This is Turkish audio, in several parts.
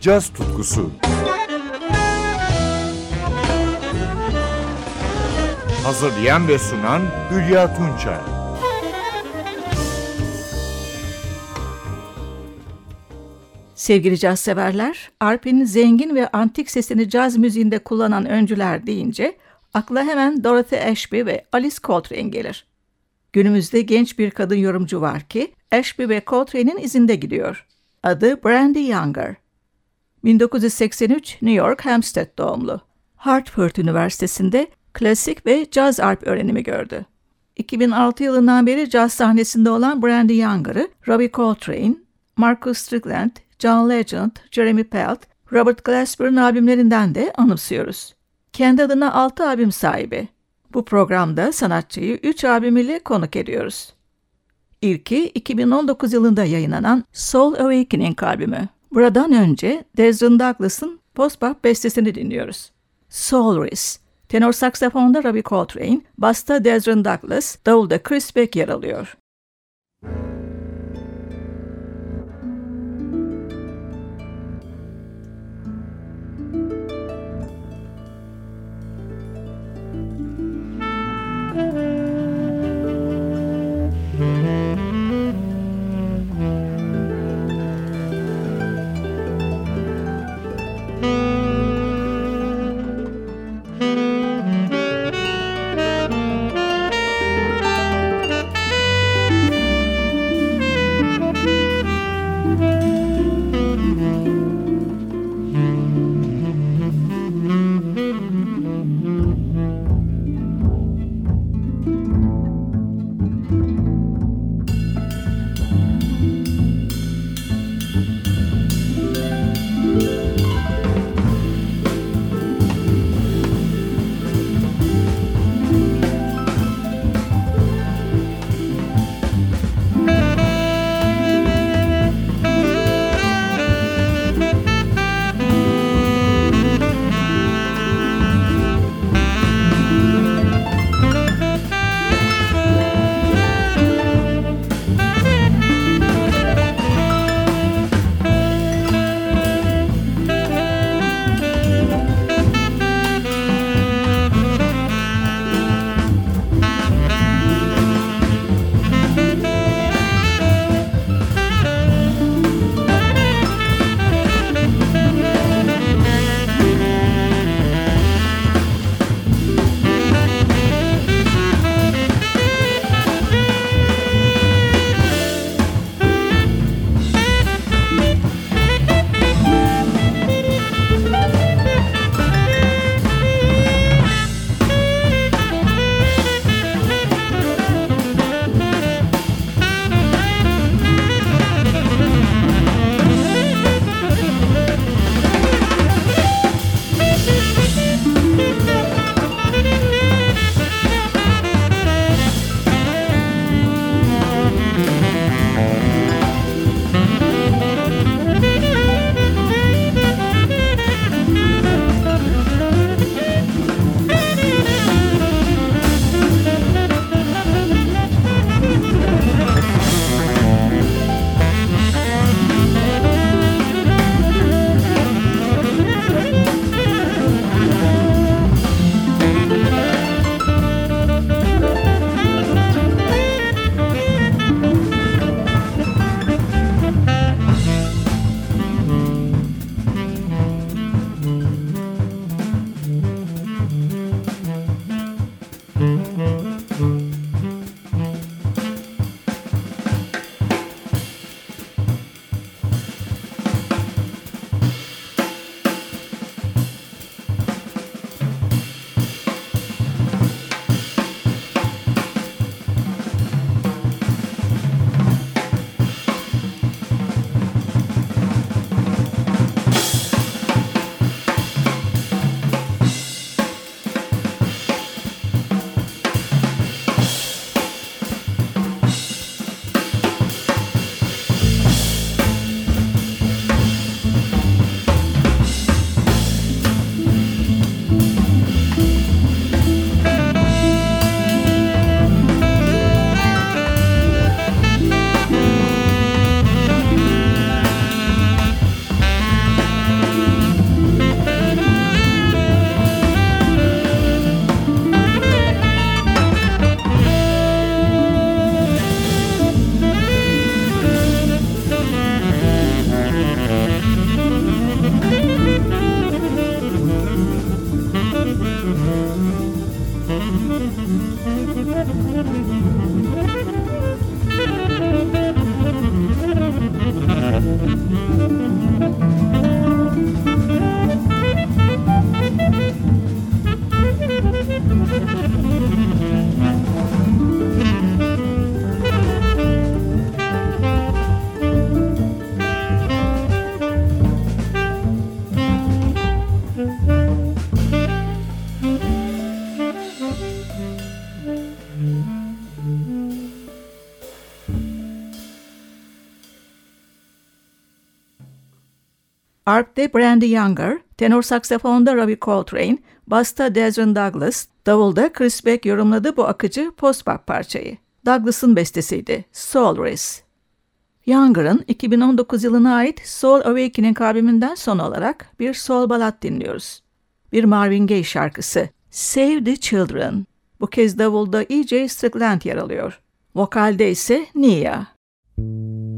caz tutkusu. Hazırlayan ve sunan Hülya Tunçay. Sevgili caz severler, Arp'in zengin ve antik sesini caz müziğinde kullanan öncüler deyince akla hemen Dorothy Ashby ve Alice Coltrane gelir. Günümüzde genç bir kadın yorumcu var ki Ashby ve Coltrane'in izinde gidiyor. Adı Brandy Younger. 1983 New York Hempstead doğumlu. Hartford Üniversitesi'nde klasik ve caz arp öğrenimi gördü. 2006 yılından beri caz sahnesinde olan Brandy Younger'ı Robbie Coltrane, Marcus Strickland, John Legend, Jeremy Pelt, Robert Glasper'ın albümlerinden de anımsıyoruz. Kendi adına 6 albüm sahibi. Bu programda sanatçıyı 3 albümüyle konuk ediyoruz. İlki 2019 yılında yayınlanan Soul Awakening albümü. Buradan önce Desmond Douglas'ın post-bop bestesini dinliyorus. Soul Riz. Tenor saksafonda Robbie Coltrane, basta Desmond Douglas, davulda Chris Beck yer alıyor. Arp'te Brandy Younger, tenor saksafonda Robbie Coltrane, basta Desmond Douglas, davulda Chris Beck yorumladı bu akıcı post-bop parçayı. Douglas'ın bestesiydi, Soul Race. Younger'ın 2019 yılına ait Soul Awakening albümünden son olarak bir soul ballad dinliyoruz. Bir Marvin Gaye şarkısı, Save the Children. Bu kez davulda E.J. Strickland yer alıyor. Vokalde ise Nia. suffer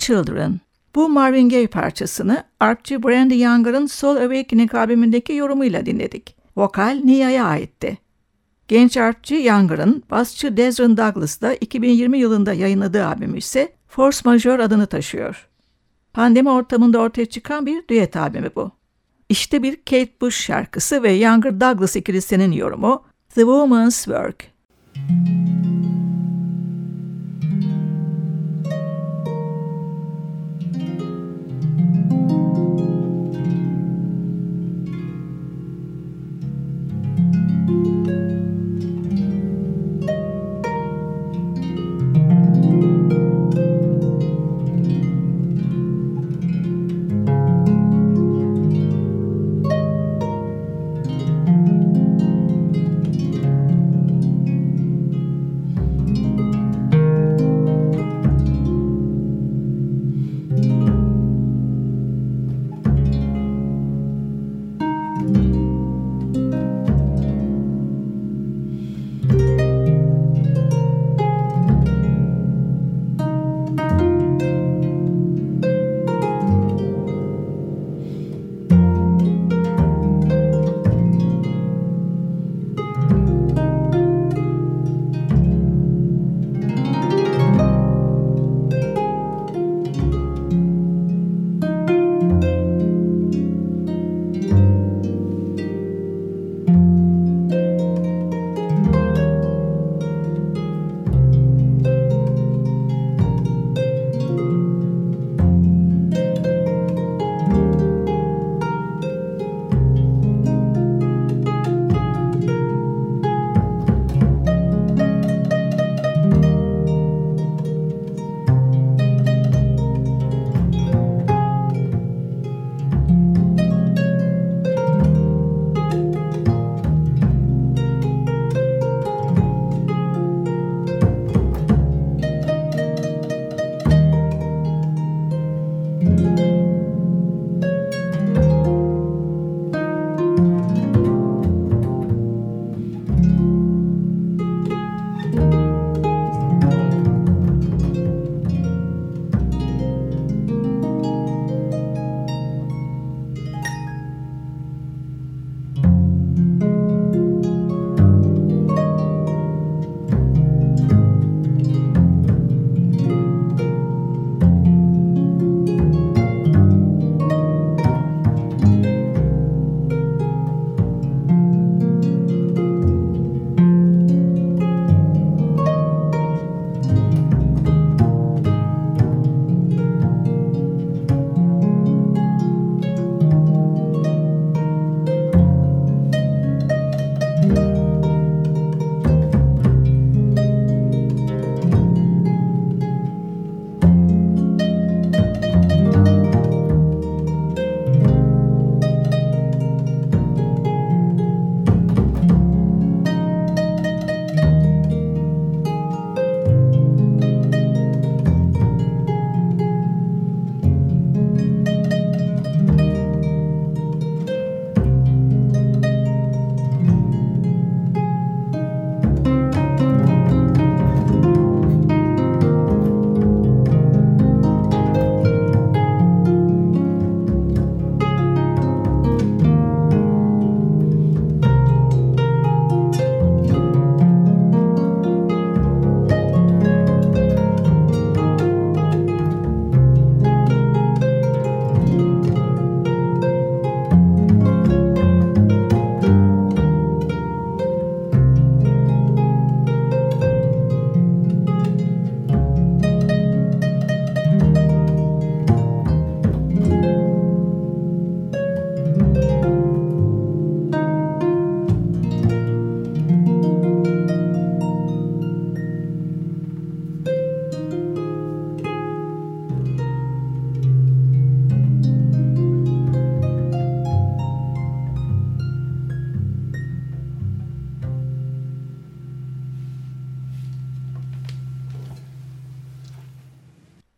Children. Bu Marvin Gaye parçasını arpçı Brandy Younger'ın Soul Awakening albümündeki yorumuyla dinledik. Vokal Nia'ya aitti. Genç arpçı Younger'ın basçı Desron Douglas'la 2020 yılında yayınladığı albümü ise Force Majeure adını taşıyor. Pandemi ortamında ortaya çıkan bir düet albümü bu. İşte bir Kate Bush şarkısı ve Younger Douglas ikilisinin yorumu The Woman's Work. Müzik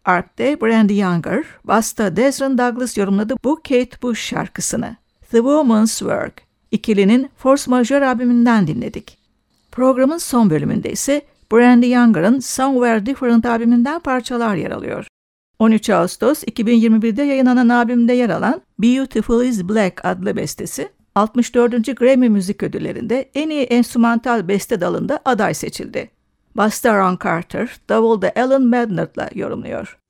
Arp'te Brandy Younger, Basta Desron Douglas yorumladı bu Kate Bush şarkısını. The Woman's Work, ikilinin Force Majeure albümünden dinledik. Programın son bölümünde ise Brandy Younger'ın Somewhere Different albümünden parçalar yer alıyor. 13 Ağustos 2021'de yayınlanan albümde yer alan Beautiful is Black adlı bestesi 64. Grammy Müzik Ödülleri'nde en iyi enstrümantal beste dalında aday seçildi. Buster Ron Carter, davulda Alan Madnard'la yorumluyor.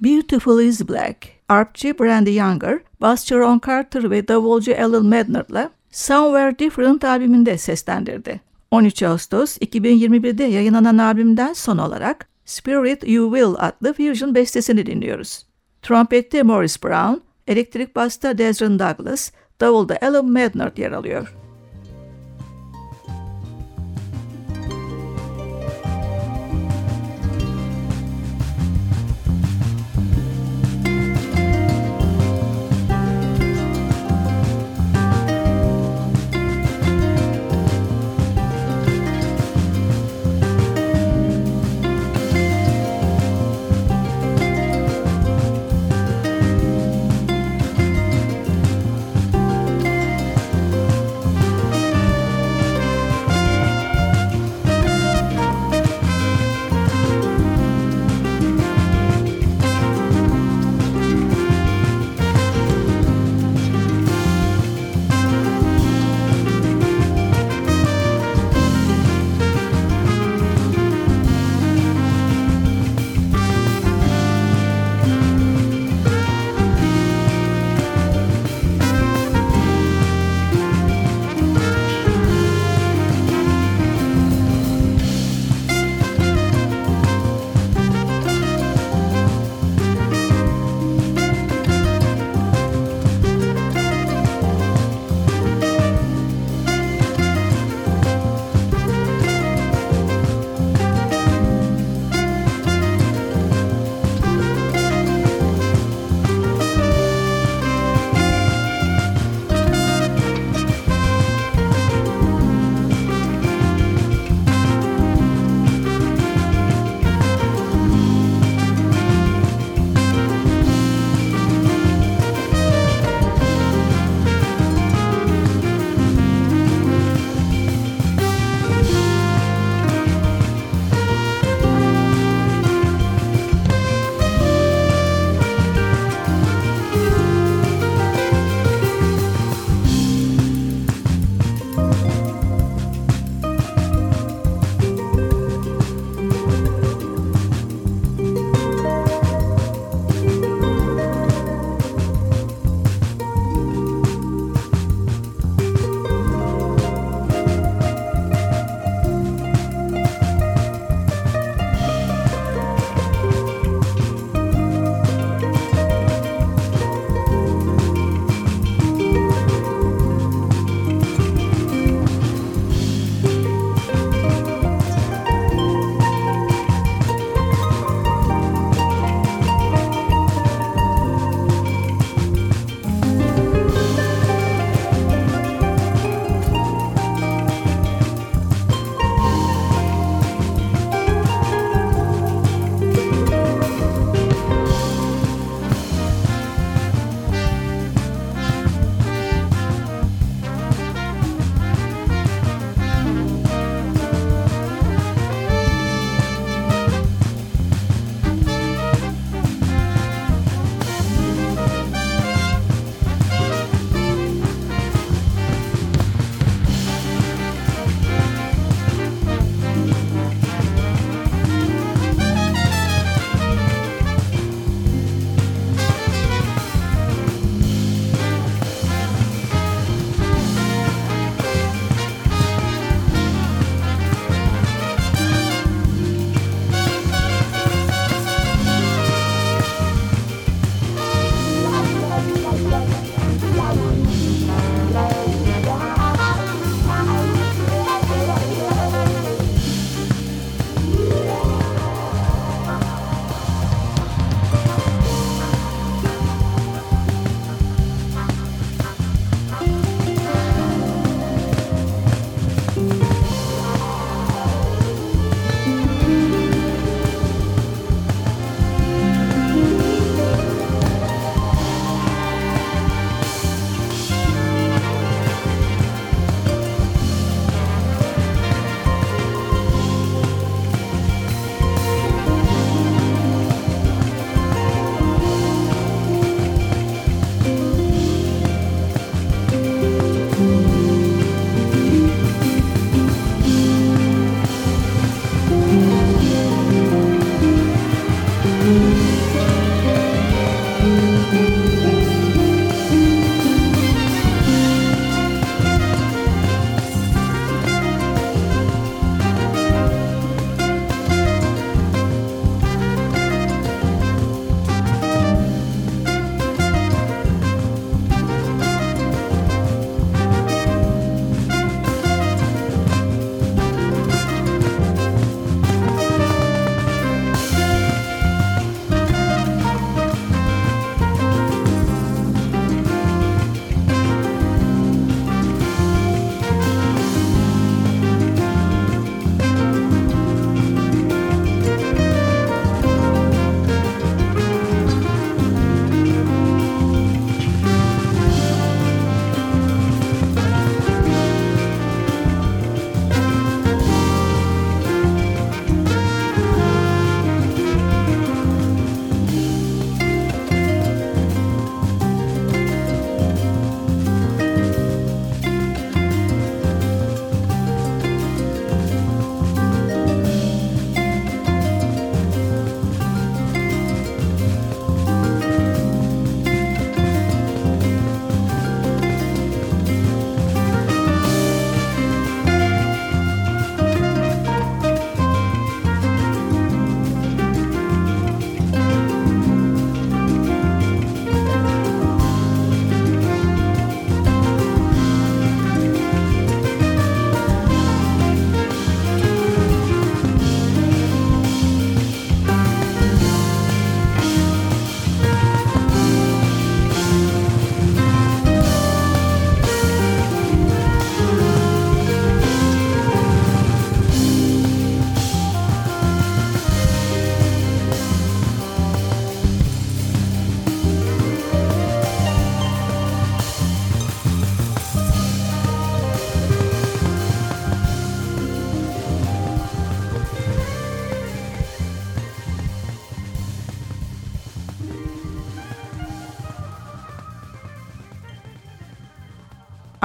Beautiful is Black, arpçı Brandy Younger, basçı Ron Carter ve davulcu Alan Medner'la Somewhere Different albümünde seslendirdi. 13 Ağustos 2021'de yayınlanan albümden son olarak Spirit You Will adlı fusion bestesini dinliyoruz. Trompette Morris Brown, elektrik basta Desron Douglas, davulda Alan Medner yer alıyor.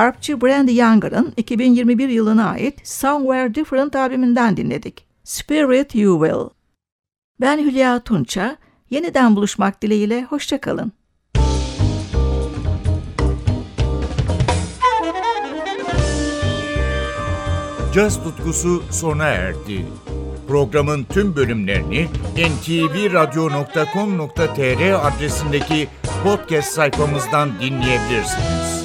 Arpçı Brandy Younger'ın 2021 yılına ait Somewhere Different albümünden dinledik. Spirit You Will. Ben Hülya Tunça. Yeniden buluşmak dileğiyle hoşçakalın. Caz tutkusu sona erdi. Programın tüm bölümlerini ntvradio.com.tr adresindeki podcast sayfamızdan dinleyebilirsiniz.